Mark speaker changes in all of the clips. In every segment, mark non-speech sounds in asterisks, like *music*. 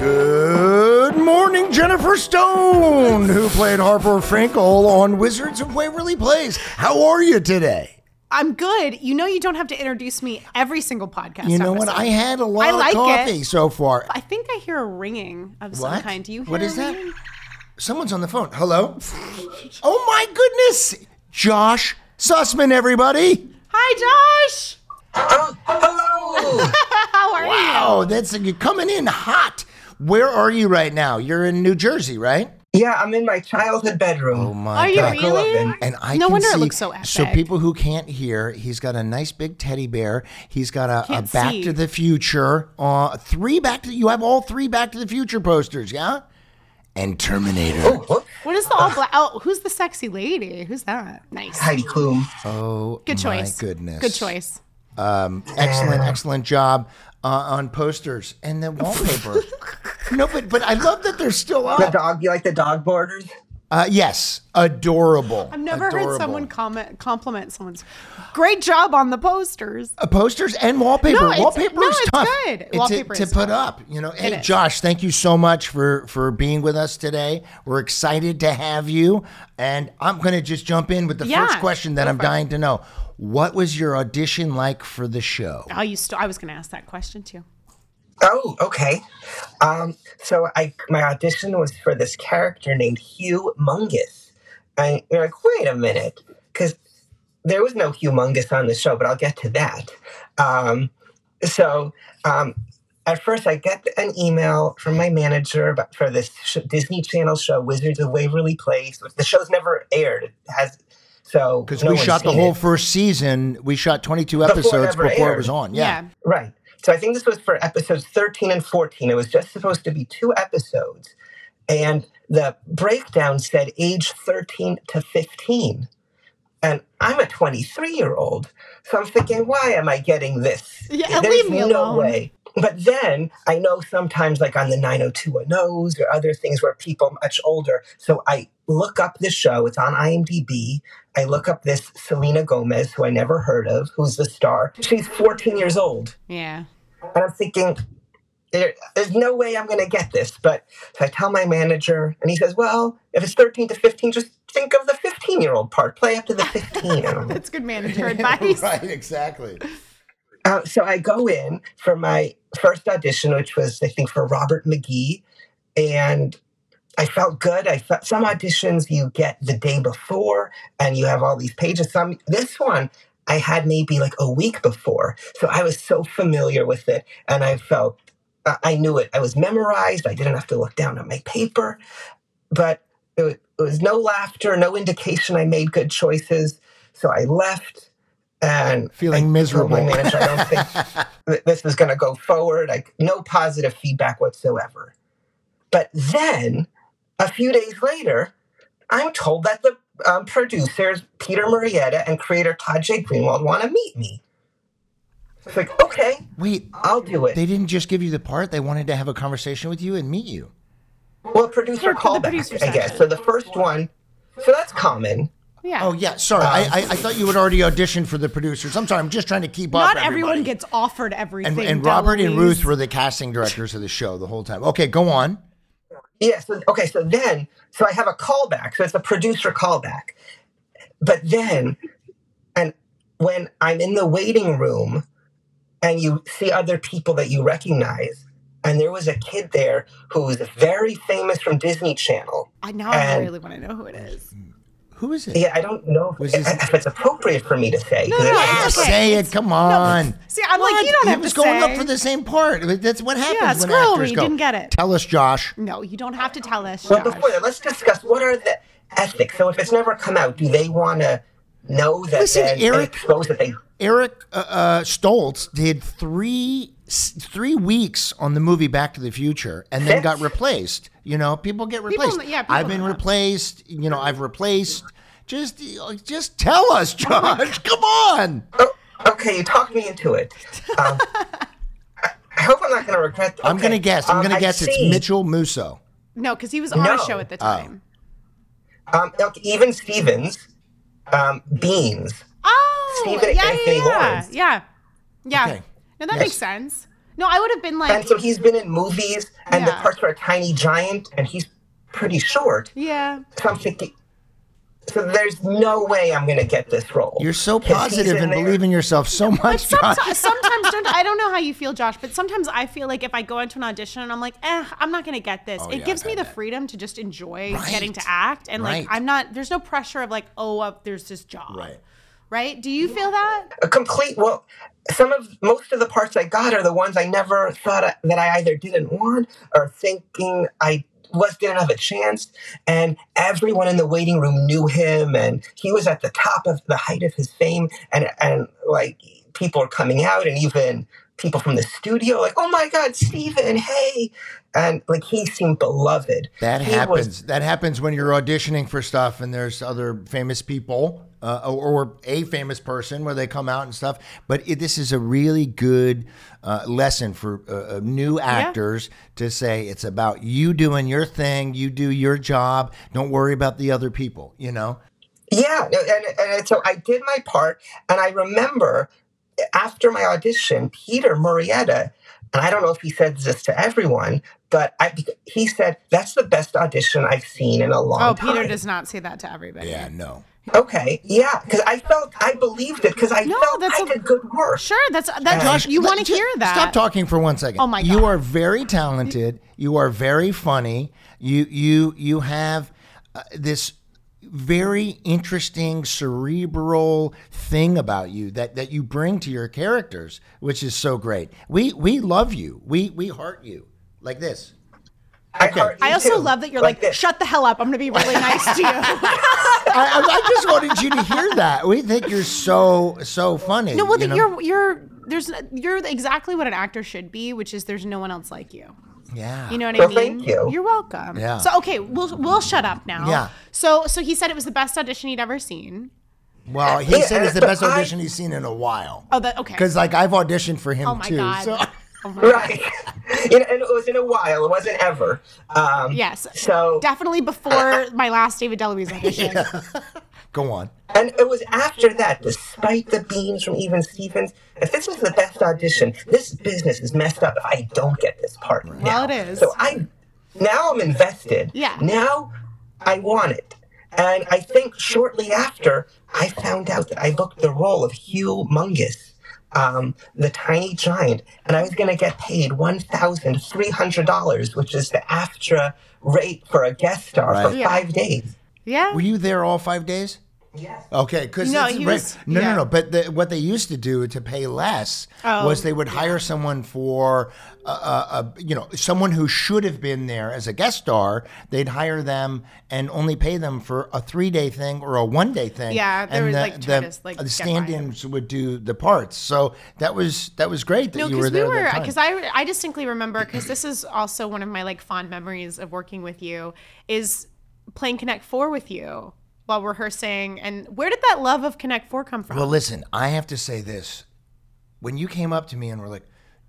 Speaker 1: Good morning, Jennifer Stone, who played Harper Frankel on Wizards of Waverly Place. How are you today?
Speaker 2: I'm good. You know, you don't have to introduce me every single podcast.
Speaker 1: You know what?
Speaker 2: episode.
Speaker 1: I had a lot
Speaker 2: I like
Speaker 1: of coffee
Speaker 2: it.
Speaker 1: so far.
Speaker 2: I think I hear a ringing of some
Speaker 1: What?
Speaker 2: kind. Do you hear
Speaker 1: What
Speaker 2: a
Speaker 1: is that?
Speaker 2: ringing?
Speaker 1: Someone's on the phone. Hello? oh my goodness! Josh Sussman, everybody.
Speaker 2: Hi, Josh.
Speaker 3: Hello. *laughs*
Speaker 2: How are you?
Speaker 1: Wow, that's you're coming in hot. Where are you right now? You're in New Jersey, right?
Speaker 3: yeah, I'm in my childhood bedroom.
Speaker 1: Oh my
Speaker 2: Are you
Speaker 1: God.
Speaker 3: grew up
Speaker 2: really?
Speaker 3: in.
Speaker 1: And I
Speaker 2: No
Speaker 1: can
Speaker 2: wonder it looks so epic.
Speaker 1: So people who can't hear, he's got a nice big teddy bear. He's got a, a
Speaker 2: Can't
Speaker 1: Back
Speaker 2: see.
Speaker 1: to the Future. Uh, three Back to you have all three Back to the Future posters, yeah? And Terminator.
Speaker 3: Oh, whoop.
Speaker 2: What is the all black? Oh, who's the sexy lady? Who's that? Nice.
Speaker 3: Heidi Klum.
Speaker 1: Oh,
Speaker 2: Good choice.
Speaker 1: My goodness.
Speaker 2: Good choice.
Speaker 1: Um, excellent, excellent job uh, on posters and the wallpaper. no, but but I love that they're still up.
Speaker 3: The dog, you like the dog borders?
Speaker 1: Uh, yes, adorable.
Speaker 2: I've never
Speaker 1: Adorable.
Speaker 2: heard someone comment compliment someone's great job on the posters.
Speaker 1: Uh, posters and wallpaper.
Speaker 2: No, it's-
Speaker 1: wallpaper
Speaker 2: no,
Speaker 1: is
Speaker 2: it's
Speaker 1: tough.
Speaker 2: good.
Speaker 1: It's
Speaker 2: Wallpaper
Speaker 1: to,
Speaker 2: is
Speaker 1: to put
Speaker 2: tough.
Speaker 1: up. You know, hey. Josh, thank you so much for for being with us today. We're excited to have you, and I'm going to just jump in with the
Speaker 2: Yeah,
Speaker 1: first question that I'm
Speaker 2: for it.
Speaker 1: dying to know. What was your audition like for the show?
Speaker 2: I used to. I was going to ask that question too.
Speaker 3: Oh, okay. Um, so I my audition was for this character named Hugh Mungus. And you're like, wait a minute, because there was no humongous on the show, but I'll get to that. Um, so um, at first, I get an email from my manager about, for this sh- Disney Channel show, Wizards of Waverly Place. The show's never aired. It has so
Speaker 1: Because
Speaker 3: no
Speaker 1: we shot the whole
Speaker 3: it.
Speaker 1: first season. We shot 22
Speaker 3: Before it
Speaker 1: episodes
Speaker 3: ever
Speaker 1: before it was on. Yeah.
Speaker 3: Right. So I think this was for episodes 13 and 14. It was just supposed to be two episodes. And the breakdown said age 13 to 15. And I'm a 23 year old. So I'm thinking, why am I getting this?
Speaker 2: Yeah,
Speaker 3: There's
Speaker 2: leave me
Speaker 3: no
Speaker 2: alone.
Speaker 3: way. But then I know sometimes, like on the 90210s or other things where people are much older. So I look up the show. It's on IMDb. I look up this Selena Gomez, who I never heard of, who's the star. She's 14 years old.
Speaker 2: Yeah.
Speaker 3: And I'm thinking, there, there's no way I'm going to get this. But so I tell my manager, and he says, well, if it's 13 to 15, just think of the 15 year old part. Play up to the 15. *laughs* And I'm
Speaker 2: That's good manager *laughs* advice.
Speaker 1: right, exactly.
Speaker 3: Uh, so I go in for my first audition, which was, I think, for Robert McGee. And I felt good. I felt some auditions you get the day before and you have all these pages. Some this one I had maybe like a week before. So I was so familiar with it and I felt I- I knew it. I was memorized. I didn't have to look down at my paper. But it was, it was no laughter, no indication I made good choices. So I left and
Speaker 1: Feeling
Speaker 3: I told
Speaker 1: miserable.
Speaker 3: My manager, I don't think *laughs* th- this is going to go forward. Like no positive feedback whatsoever. But then a few days later, I'm told that the um, producers Peter Murrieta and creator Todd J. Greenwald want to meet me. It's like okay,
Speaker 1: Wait,
Speaker 3: I'll do it.
Speaker 1: they didn't just give you the part. They wanted to have a conversation with you and meet you.
Speaker 3: well, producer
Speaker 2: For- for
Speaker 3: callback,
Speaker 2: producer
Speaker 3: I guess. So the first one, so that's common.
Speaker 2: Yeah.
Speaker 1: Oh yeah, sorry. I, um, I I thought you had already auditioned for the producers. I'm sorry. I'm just trying to keep up.
Speaker 2: Not
Speaker 1: everybody.
Speaker 2: everyone gets offered everything.
Speaker 1: And, and Robert and
Speaker 2: Deloise.
Speaker 1: Ruth were the casting directors of the show the whole time. Okay, go on.
Speaker 3: Yeah. So okay. So then, so I have a callback. So it's a producer callback. But then, and when I'm in the waiting room, and you see other people that you recognize. And there was a kid there who was very famous from Disney Channel.
Speaker 2: I now I really want to know who it is.
Speaker 1: Who is it?
Speaker 3: Yeah, I don't know
Speaker 1: Was
Speaker 3: if,
Speaker 1: this-
Speaker 3: if it's appropriate for me to say.
Speaker 2: no,
Speaker 3: it-
Speaker 2: no,
Speaker 3: I-
Speaker 2: okay.
Speaker 1: Say it. Come on.
Speaker 2: See, I'm like, you don't
Speaker 1: He
Speaker 2: have
Speaker 1: was
Speaker 2: to
Speaker 1: going
Speaker 2: say.
Speaker 1: up for the same part. That's what happens
Speaker 2: Yeah,
Speaker 1: when
Speaker 2: screw
Speaker 1: actors
Speaker 2: me,
Speaker 1: go.
Speaker 2: didn't get it.
Speaker 1: Tell us, Josh.
Speaker 2: No, you don't have to tell us.
Speaker 3: Well,
Speaker 2: Josh.
Speaker 3: before that, let's discuss what are the ethics. So if it's never come out, do they want to know that
Speaker 1: Listen,
Speaker 3: then and
Speaker 1: Eric-
Speaker 3: expose that they
Speaker 1: Eric uh, uh, Stoltz did three three weeks on the movie Back to the Future, and then
Speaker 3: Six?
Speaker 1: got replaced. You know, people get
Speaker 2: People-
Speaker 1: replaced.
Speaker 2: yeah, people
Speaker 1: I've been
Speaker 2: know that.
Speaker 1: replaced. You know, I've replaced. Just, just tell us, Josh. Come on.
Speaker 3: Oh, okay, you talked me into it. Um, I, *laughs* I hope I'm not going to regret.
Speaker 1: I'm gonna guess. I'm
Speaker 3: um,
Speaker 1: gonna
Speaker 3: I
Speaker 1: guess it's
Speaker 3: see.
Speaker 1: Mitchell Musso.
Speaker 2: no, because he was on
Speaker 3: No.
Speaker 2: a show at the time.
Speaker 3: Um, okay, even Stevens, um, Beans.
Speaker 2: Oh,
Speaker 3: Steven
Speaker 2: yeah,
Speaker 3: Anthony
Speaker 2: yeah, yeah,
Speaker 3: Lawrence.
Speaker 2: yeah, yeah.
Speaker 1: Okay.
Speaker 2: No, that
Speaker 1: Yes.
Speaker 2: makes sense. No, I would have been like,
Speaker 3: And so he's been in movies, and the parts were a tiny giant, and he's pretty short.
Speaker 2: yeah.
Speaker 3: So I'm thinking, so there's no way I'm going to get this role.
Speaker 1: You're so
Speaker 3: 'Cause he's
Speaker 1: positive
Speaker 3: in
Speaker 1: and
Speaker 3: there.
Speaker 1: believe in yourself so much, Josh.
Speaker 2: Sometimes, sometimes don't I don't know how you feel, Josh, but sometimes I feel like if I go into an audition and I'm like, eh, I'm not gonna get this.
Speaker 1: Oh,
Speaker 2: it
Speaker 1: yeah,
Speaker 2: gives me the
Speaker 1: that.
Speaker 2: freedom to just enjoy
Speaker 1: Right.
Speaker 2: getting to act and
Speaker 1: Right.
Speaker 2: like I'm not. There's no pressure of like, oh, uh, there's this job.
Speaker 1: Right.
Speaker 2: Right? Do you feel that?
Speaker 3: a complete well some of most of the parts i got are the ones i never thought I, that i either didn't want or thinking i was didn't have a chance and everyone in the waiting room knew him and he was at the top of the height of his fame and and like people are coming out and even people from the studio like oh my god steven hey and like he seemed beloved
Speaker 1: That
Speaker 3: He
Speaker 1: happens.
Speaker 3: was-
Speaker 1: that happens when you're auditioning for stuff and there's other famous people uh, or, or a famous person where they come out and stuff. But it, this is a really good uh, lesson for uh, uh, new actors to say it's about you doing your thing, you do your job. Don't worry about the other people. You know.
Speaker 3: Yeah, and, and so I did my part, and I remember after my audition, Peter Murrieta, and I don't know if he said this to everyone, but I, he said that's the best audition I've seen in a long
Speaker 2: Oh,
Speaker 3: time.
Speaker 2: Oh, Peter does not say that to everybody.
Speaker 1: Yeah, no.
Speaker 3: Okay, yeah, because I felt I believed it because I
Speaker 2: No,
Speaker 3: felt
Speaker 2: that's
Speaker 3: I
Speaker 2: a-
Speaker 3: did good work.
Speaker 2: Sure, that's that's
Speaker 1: Josh,
Speaker 2: you want to hear that.
Speaker 1: Stop talking for one second.
Speaker 2: Oh my God.
Speaker 1: You are very talented. You are very funny. You you you have uh, this very interesting cerebral thing about you that that you bring to your characters, which is so great. We we love you. We we heart you like this.
Speaker 3: I,
Speaker 1: Okay.
Speaker 3: heart you
Speaker 2: I also
Speaker 3: too,
Speaker 2: love that you're like,
Speaker 3: this.
Speaker 2: shut the hell up. I'm going to be really nice to you. *laughs*
Speaker 1: I, I, I just wanted you to hear that. We think you're so so funny.
Speaker 2: no, well,
Speaker 1: you know?
Speaker 2: you're you're there's you're exactly what an actor should be, which is there's no one else like you.
Speaker 1: Yeah.
Speaker 2: You know what
Speaker 3: Well,
Speaker 2: I mean?
Speaker 3: thank you.
Speaker 2: You're welcome.
Speaker 1: Yeah.
Speaker 2: So okay, we'll we'll shut up now.
Speaker 1: Yeah.
Speaker 2: So so he said it was the best audition he'd ever seen.
Speaker 1: Well, he
Speaker 3: Yeah,
Speaker 1: said it's the
Speaker 3: but
Speaker 1: best
Speaker 3: I-
Speaker 1: audition he's seen in a while.
Speaker 2: Oh, that okay.
Speaker 1: Because like I've auditioned for him
Speaker 2: Oh my
Speaker 1: too.
Speaker 2: god.
Speaker 1: So *laughs*
Speaker 2: Oh my God.
Speaker 3: Right, *laughs* You and it was in a while. It wasn't ever. Um,
Speaker 2: Yes.
Speaker 3: So
Speaker 2: Definitely before my last David DeLuise audition. *laughs*
Speaker 1: go on.
Speaker 3: And it was after that, despite the Beans from Even Stevens, if this was the best audition, this business is messed up if I don't get this part.
Speaker 2: Well,
Speaker 3: now.
Speaker 2: it is.
Speaker 3: So I now I'm invested.
Speaker 2: Yeah.
Speaker 3: Now I want it. And I think shortly after, I found out that I booked the role of Hugh Mungus, um, the tiny giant, and I was going to get paid $1,300, which is the AFTRA rate for a guest star
Speaker 1: Right.
Speaker 3: for
Speaker 2: Yeah.
Speaker 3: five days.
Speaker 2: Yeah.
Speaker 1: Were you there all five days?
Speaker 3: Yes.
Speaker 1: Okay, because
Speaker 2: No,
Speaker 1: no,
Speaker 2: was-
Speaker 1: no,
Speaker 2: yeah.
Speaker 1: no, no. But the, what they used to do to pay less
Speaker 2: Oh,
Speaker 1: was they would hire someone for, uh, uh, uh, you know, someone who should have been there as a guest star. They'd hire them and only pay them for a three-day thing or a one-day thing.
Speaker 2: Yeah, they
Speaker 1: and
Speaker 2: would,
Speaker 1: the,
Speaker 2: like,
Speaker 1: the,
Speaker 2: to, like,
Speaker 1: the
Speaker 2: get by him.
Speaker 1: stand-ins would do the parts. So that was that was great that
Speaker 2: No,
Speaker 1: you were
Speaker 2: because we
Speaker 1: there.
Speaker 2: were
Speaker 1: that time.
Speaker 2: because I I distinctly remember because this is also one of my like fond memories of working with you is playing Connect Four with you while rehearsing. And where did that love of Connect Four come from?
Speaker 1: Well, listen, I have to say this. When you came up to me and were like,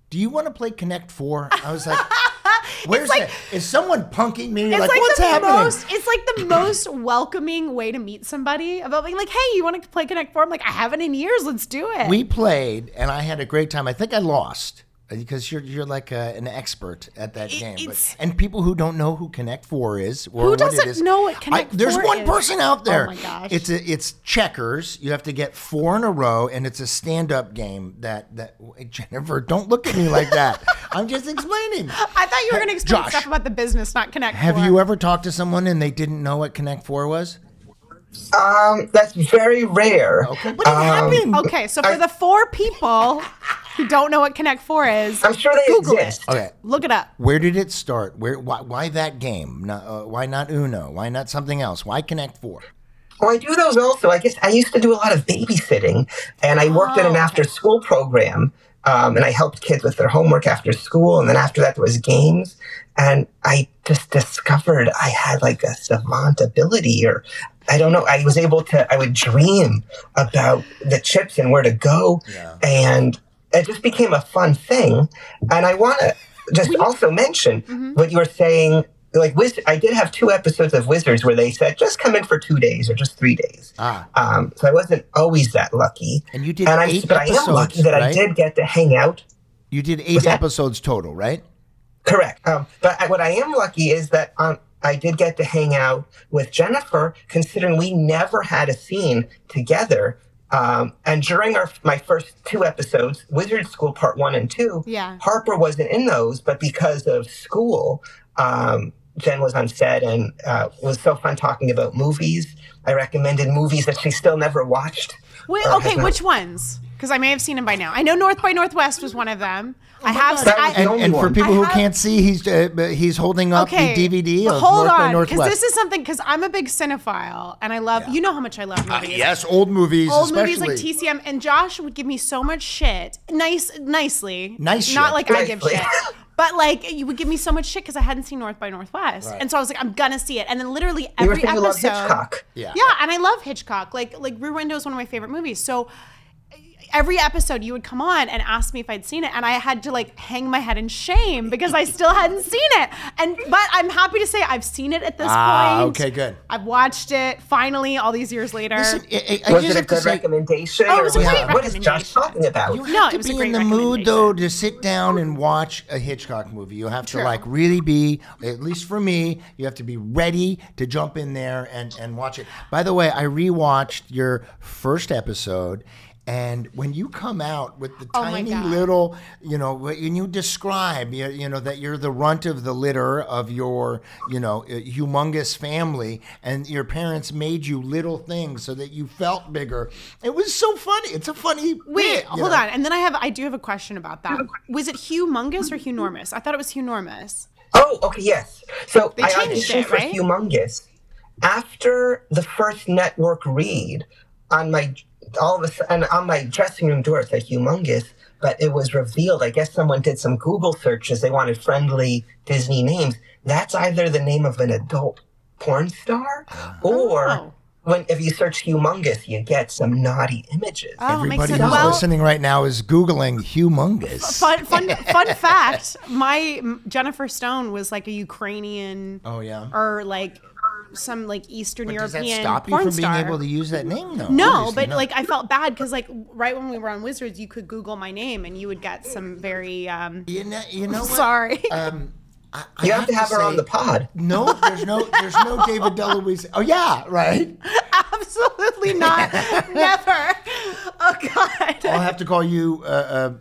Speaker 1: "Do you want to play Connect 4? I was like, *laughs* "Where's
Speaker 2: like-
Speaker 1: that? Is someone punking me?
Speaker 2: it's
Speaker 1: Like,
Speaker 2: like,
Speaker 1: what's
Speaker 2: the
Speaker 1: happening?"
Speaker 2: most it's like the most *clears throat* welcoming way to meet somebody about being like, hey, you want to play Connect Four? I'm like, I haven't in years. Let's do it.
Speaker 1: we played, and I had a great time. I think I lost. Because you're you're like a, an expert at that
Speaker 2: It-
Speaker 1: game. But, and people who don't know who Connect Four is, or
Speaker 2: Who
Speaker 1: what
Speaker 2: doesn't
Speaker 1: it is,
Speaker 2: know what Connect
Speaker 1: there's
Speaker 2: 4
Speaker 1: one
Speaker 2: is?
Speaker 1: person out oh there.
Speaker 2: Oh my gosh.
Speaker 1: It's a, it's checkers. You have to get four in a row, and it's a stand up game. That that wait, Jennifer, don't look at me like that. *laughs* I'm just explaining.
Speaker 2: I thought you were going to explain
Speaker 1: Josh.
Speaker 2: stuff about the business, not Connect.
Speaker 1: Have
Speaker 2: Four.
Speaker 1: you ever talked to someone and they didn't know what Connect Four was?
Speaker 3: Um, that's very rare.
Speaker 1: Okay, but it happened.
Speaker 2: Okay, so for the four people who don't know what Connect Four is,
Speaker 3: I'm sure they
Speaker 2: Google
Speaker 3: exist.
Speaker 2: it.
Speaker 1: Okay.
Speaker 2: Look it up.
Speaker 1: Where did it start? Where? Why, why that game? Not, uh, why not Uno? Why not something else? Why Connect Four?
Speaker 3: Well, I do those also. I guess I used to do a lot of babysitting, and I worked in an
Speaker 2: Oh,
Speaker 3: after-school program, um, and I helped kids with their homework after school. And then after that, there was games, and I just discovered I had like a savant ability, or I don't know. I was able to. I would dream about the chips and where to go, and it just became a fun thing. And I want to just also mention
Speaker 2: Mm-hmm.
Speaker 3: what you were saying. Like, Wiz- I did have two episodes of Wizards where they said just come in for two days or just three days.
Speaker 1: Ah.
Speaker 3: Um, so I wasn't always that lucky.
Speaker 1: And you did
Speaker 3: and I'm,
Speaker 1: eight
Speaker 3: but I am lucky
Speaker 1: episodes,
Speaker 3: that I did get to hang out.
Speaker 1: You did eight episodes total, right?
Speaker 3: Correct. Um, but I, what I am lucky is that um, I did get to hang out with Jennifer, considering we never had a scene together. Um, and during our my first two episodes, Wizard School Part One and Two,
Speaker 2: Yeah.
Speaker 3: Harper wasn't in those, but because of school, um, Jen was on set and uh, it was so fun talking about movies. I recommended movies that she still never watched.
Speaker 2: Wait, okay,
Speaker 3: not-
Speaker 2: which ones? Because I may have seen them by now. I know North by Northwest was one of them. I have.
Speaker 3: That was
Speaker 2: I,
Speaker 3: the
Speaker 1: And,
Speaker 3: only
Speaker 1: and for
Speaker 3: one.
Speaker 1: people
Speaker 2: I
Speaker 1: who
Speaker 2: have-
Speaker 1: can't see, he's uh, he's holding up
Speaker 2: okay,
Speaker 1: the DVD of
Speaker 2: hold
Speaker 1: North by
Speaker 2: on, because
Speaker 1: Northwest.
Speaker 2: this is something. Because I'm a big cinephile, and I love. You know how much I love
Speaker 1: Uh,
Speaker 2: movies.
Speaker 1: yes, old movies,
Speaker 2: Old
Speaker 1: especially.
Speaker 2: movies like TCM, and Josh would give me so much shit, nice, nicely,
Speaker 1: Nice
Speaker 2: not
Speaker 1: shit.
Speaker 2: like I give
Speaker 3: Nicely.
Speaker 2: shit, but like you would give me so much shit because I hadn't seen North by Northwest, and so I was like, I'm gonna see it, and then literally
Speaker 3: You were
Speaker 2: every
Speaker 3: saying you love
Speaker 2: episode,
Speaker 3: Hitchcock.
Speaker 1: Yeah.
Speaker 2: yeah, and I love Hitchcock. Like like Rear Window is one of my favorite movies. So every episode you would come on and ask me if I'd seen it, and I had to like hang my head in shame because I still hadn't seen it. And but I'm happy to say I've seen it at this
Speaker 1: Ah,
Speaker 2: point.
Speaker 1: okay, good.
Speaker 2: I've watched it finally all these years later.
Speaker 1: Listen, I, I
Speaker 3: Was
Speaker 1: just
Speaker 3: it a good
Speaker 1: say,
Speaker 3: recommendation?
Speaker 2: Oh, it was a
Speaker 3: was
Speaker 2: great
Speaker 3: it- what is Josh talking about?
Speaker 1: You have
Speaker 2: No,
Speaker 1: to
Speaker 2: it was a
Speaker 1: be in the mood though to sit down and watch a Hitchcock movie. You have to like really be, at least for me, you have to be ready to jump in there and and watch it. By the way, I rewatched your first episode. And when you come out with the
Speaker 2: Oh
Speaker 1: tiny
Speaker 2: God.
Speaker 1: little, you know, and you describe, you, you know, that you're the runt of the litter of your, you know, uh, humongous family, and your parents made you little things so that you felt bigger. It was so funny. It's a funny.
Speaker 2: Wait,
Speaker 1: bit,
Speaker 2: hold
Speaker 1: know.
Speaker 2: on. And then I have I do have a question about that. Was it humongous or Hugh Normous? I thought it was Hugh Normous.
Speaker 3: Oh, okay, yes. So
Speaker 2: They
Speaker 3: I
Speaker 2: changed
Speaker 3: auditioned
Speaker 2: it,
Speaker 3: for
Speaker 2: right?
Speaker 3: Humongous. After the first network read, on my all of a sudden on my dressing room door it said Humongous, but it was revealed. I guess someone did some Google searches. They wanted friendly Disney names. That's either the name of an adult porn star, ah. or
Speaker 2: Oh.
Speaker 3: when if you search Humongous, you get some naughty images.
Speaker 2: Oh,
Speaker 1: Everybody who's
Speaker 2: Well,
Speaker 1: listening right now is googling humongous.
Speaker 2: fun fun *laughs* fun fact, my Jennifer Stone was like a Ukrainian
Speaker 1: Oh yeah.
Speaker 2: or like some like Eastern
Speaker 1: Does that
Speaker 2: European
Speaker 1: stop you from
Speaker 2: star.
Speaker 1: being able to use that name? No.
Speaker 2: no,
Speaker 1: obviously
Speaker 2: but
Speaker 1: not.
Speaker 2: like I felt bad because like right when we were on Wizards, you could Google my name and you would get some very um
Speaker 1: you know, you know what?
Speaker 2: sorry. *laughs*
Speaker 1: Um, I, I
Speaker 3: you have to have her on the pod.
Speaker 1: No, there's no, there's no David DeLuise. Oh yeah, right. *laughs*
Speaker 2: Absolutely not. *laughs* Never. Oh God.
Speaker 1: I'll have to call you uh, uh,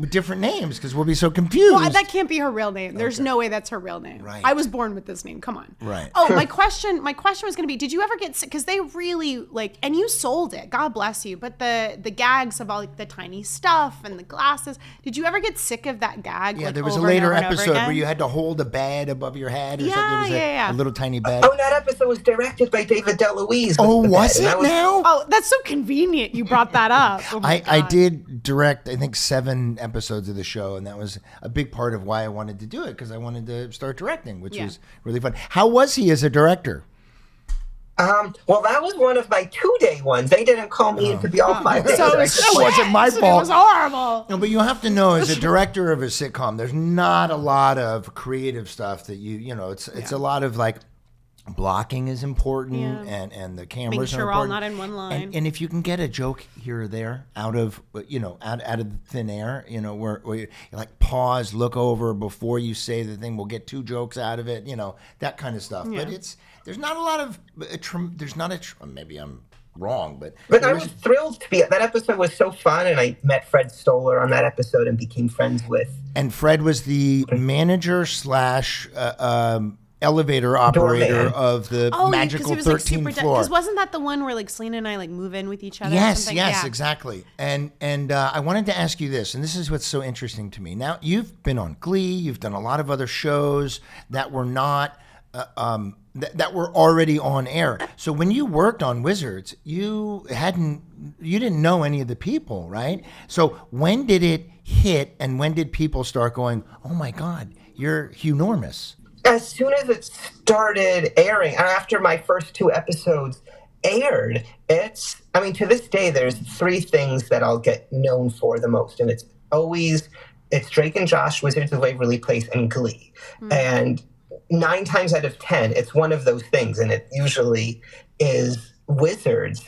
Speaker 1: with different names because we'll be so confused.
Speaker 2: Well, that can't be her real name. There's no way that's her real name.
Speaker 1: Right.
Speaker 2: I was born with this name. Come on.
Speaker 1: Right.
Speaker 2: Oh, my *laughs* question. My question was going to be: Did you ever get sick? Because they really like, and you sold it. God bless you. But the the gags of all like the tiny stuff and the glasses. Did you ever get sick of that gag?
Speaker 1: yeah,
Speaker 2: like,
Speaker 1: there was a
Speaker 2: over and
Speaker 1: later
Speaker 2: over and over
Speaker 1: episode where you had to hold a bed above your head or
Speaker 2: Yeah,
Speaker 1: something. It was a,
Speaker 2: yeah, yeah.
Speaker 1: a little tiny oh, bed.
Speaker 3: Oh, that episode was directed by David DeLuise.
Speaker 1: Oh, was
Speaker 3: bed,
Speaker 1: it
Speaker 3: I was-
Speaker 1: now?
Speaker 2: Oh, that's so convenient. You brought that up. Oh *laughs* my
Speaker 1: I, I did direct, I think, seven episodes of the show, and that was a big part of why I wanted to do it because I wanted to start directing, which
Speaker 2: Yeah.
Speaker 1: was really fun. How was he as a director?
Speaker 3: Um, well, that was one of my two-day ones. They didn't call me in to be all five days.
Speaker 2: So it was
Speaker 1: that wasn't my fault.
Speaker 2: It was horrible.
Speaker 1: No, but you have to know, as a director of a sitcom, there's not a lot of creative stuff that you, you know, it's it's a lot of like blocking is important
Speaker 2: Yeah.
Speaker 1: and and the cameras
Speaker 2: sure
Speaker 1: are
Speaker 2: we're all not in one line.
Speaker 1: And, and if you can get a joke here or there out of you know out, out of thin air, you know where, where you like pause, look over before you say the thing. We'll get two jokes out of it, you know that kind of stuff. But it's there's not a lot of a tr- there's not a tr- maybe I'm wrong, but
Speaker 3: But I was thrilled to be that episode was so fun, and I met Fred Stoller on that episode and became friends with.
Speaker 1: and Fred was the manager slash uh, um, elevator operator
Speaker 3: Doorman.
Speaker 1: of the
Speaker 2: Oh, because
Speaker 1: magical
Speaker 2: he was like super.
Speaker 1: floor.
Speaker 2: Because wasn't that the one where like Selena and I like move in with each other?
Speaker 1: Yes,
Speaker 2: something?
Speaker 1: yes,
Speaker 2: Yeah.
Speaker 1: exactly. And and uh, I wanted to ask you this, and this is what's so interesting to me. Now you've been on Glee, you've done a lot of other shows that were not. Uh, um, th- that were already on air. So when you worked on Wizards, you hadn't, you didn't know any of the people, right? So when did it hit, and when did people start going, "Oh my God, you're enormous"?
Speaker 3: As soon as it started airing, after my first two episodes aired, it's. I mean, to this day, there's three things that I'll get known for the most, and it's always it's Drake and Josh, Wizards of Waverly Place, and Glee, and nine times out of ten, it's one of those things, and it usually is Wizards.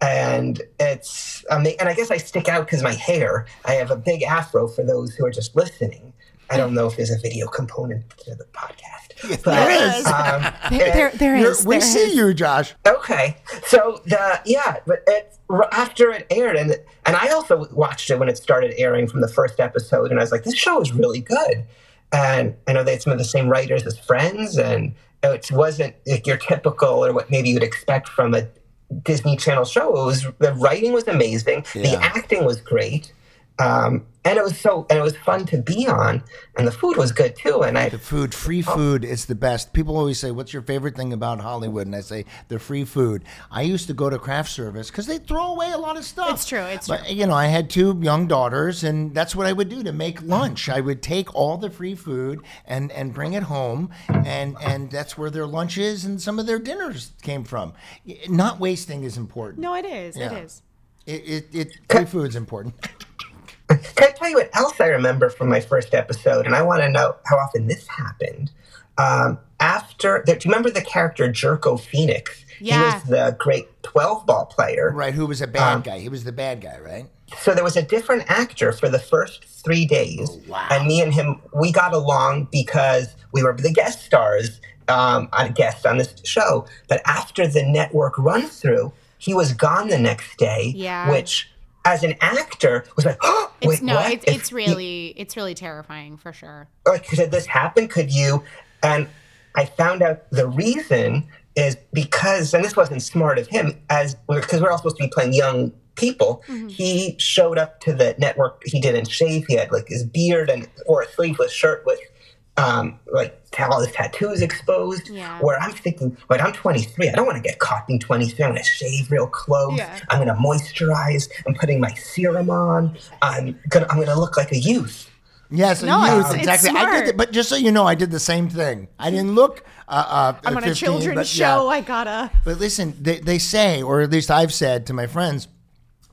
Speaker 3: And it's, um, and I guess I stick out because my hair. I have a big afro for those who are just listening. I don't know if there's a video component to the podcast. but,
Speaker 1: there is.
Speaker 3: Um, *laughs*
Speaker 2: There, there, there
Speaker 1: we
Speaker 2: there
Speaker 1: see
Speaker 2: is.
Speaker 1: you, Josh.
Speaker 3: Okay, so the yeah, but it after it aired, and and I also watched it when it started airing from the first episode, and I was like, this show is really good, and I know they had some of the same writers as Friends, and it wasn't like your typical or what maybe you'd expect from a Disney Channel show. It was the writing was amazing, the acting was great. Um, and it was so, and it was fun to be on, and the food was good too. And I,
Speaker 1: The food, free food is the best. People always say, "What's your favorite thing about Hollywood?" And I say, "The free food." I used to go to craft service because they throw away a lot of stuff.
Speaker 2: It's true, it's
Speaker 1: but, You know, I had two young daughters, and that's what I would do to make lunch. I would take all the free food and and bring it home, and and that's where their lunches and some of their dinners came from. Not wasting is important.
Speaker 2: No, it is.
Speaker 1: Yeah.
Speaker 2: It is.
Speaker 1: It, it, it free food's important. *laughs*
Speaker 3: Can I tell you what else I remember from my first episode? And I want to know how often this happened. Um, after, do you remember the character Jerko Phoenix?
Speaker 2: Yeah.
Speaker 3: He was the great 12 ball player.
Speaker 1: Right? Who was a bad
Speaker 3: Um,
Speaker 1: guy? He was the bad guy, right?
Speaker 3: So there was a different actor for the first three days.
Speaker 1: Oh, wow.
Speaker 3: And me and him, we got along because we were the guest stars, um, on guest on this show. But after the network run through, he was gone the next day.
Speaker 2: Yeah.
Speaker 3: Which, as an actor, was like, *gasps* oh,
Speaker 2: It's no.
Speaker 3: what?
Speaker 2: It's it's really it's really terrifying for sure.
Speaker 3: like could this happen could you and i found out the reason is because and this wasn't smart of him as because we're all supposed to be playing young people he showed up to the network he didn't shave he had like his beard and or a sleeveless shirt with um like all his tattoos exposed
Speaker 2: Yeah.
Speaker 3: where i'm thinking wait i'm 23 i don't want to get caught being 23 i'm gonna shave real close
Speaker 2: Yeah.
Speaker 3: i'm gonna moisturize i'm putting my serum on i'm gonna i'm gonna look like a youth
Speaker 1: Yes,
Speaker 2: No,
Speaker 1: you,
Speaker 2: it's- it's
Speaker 1: exactly. I did,
Speaker 2: smart.
Speaker 1: the, but just so you know, I did the same thing. I didn't look. Uh, uh,
Speaker 2: I'm on a children's
Speaker 1: but yeah.
Speaker 2: show. I gotta.
Speaker 1: But listen, they, they say, or at least I've said to my friends,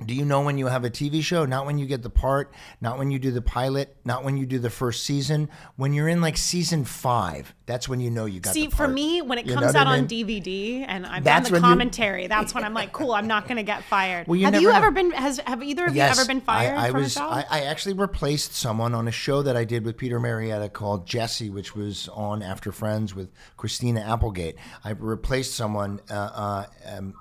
Speaker 1: do you know when you have a TV show? Not when you get the part, not when you do the pilot, not when you do the first season. When you're in like season five, that's when you know you got.
Speaker 2: See, for me, when it
Speaker 1: You
Speaker 2: comes out
Speaker 1: I
Speaker 2: on? DVD and I've
Speaker 1: That's
Speaker 2: done
Speaker 1: when
Speaker 2: the
Speaker 1: you-
Speaker 2: commentary, that's when I'm like, cool, I'm not gonna get fired.
Speaker 1: Well, you
Speaker 2: have you
Speaker 1: know.
Speaker 2: ever been? Has have either of
Speaker 1: Yes,
Speaker 2: you ever been fired
Speaker 1: I, I
Speaker 2: from
Speaker 1: was.
Speaker 2: a job?
Speaker 1: I, I actually replaced someone on a show that I did with Peter Murrieta called Jesse, which was on After Friends with Christina Applegate. I replaced someone. Uh, uh, um,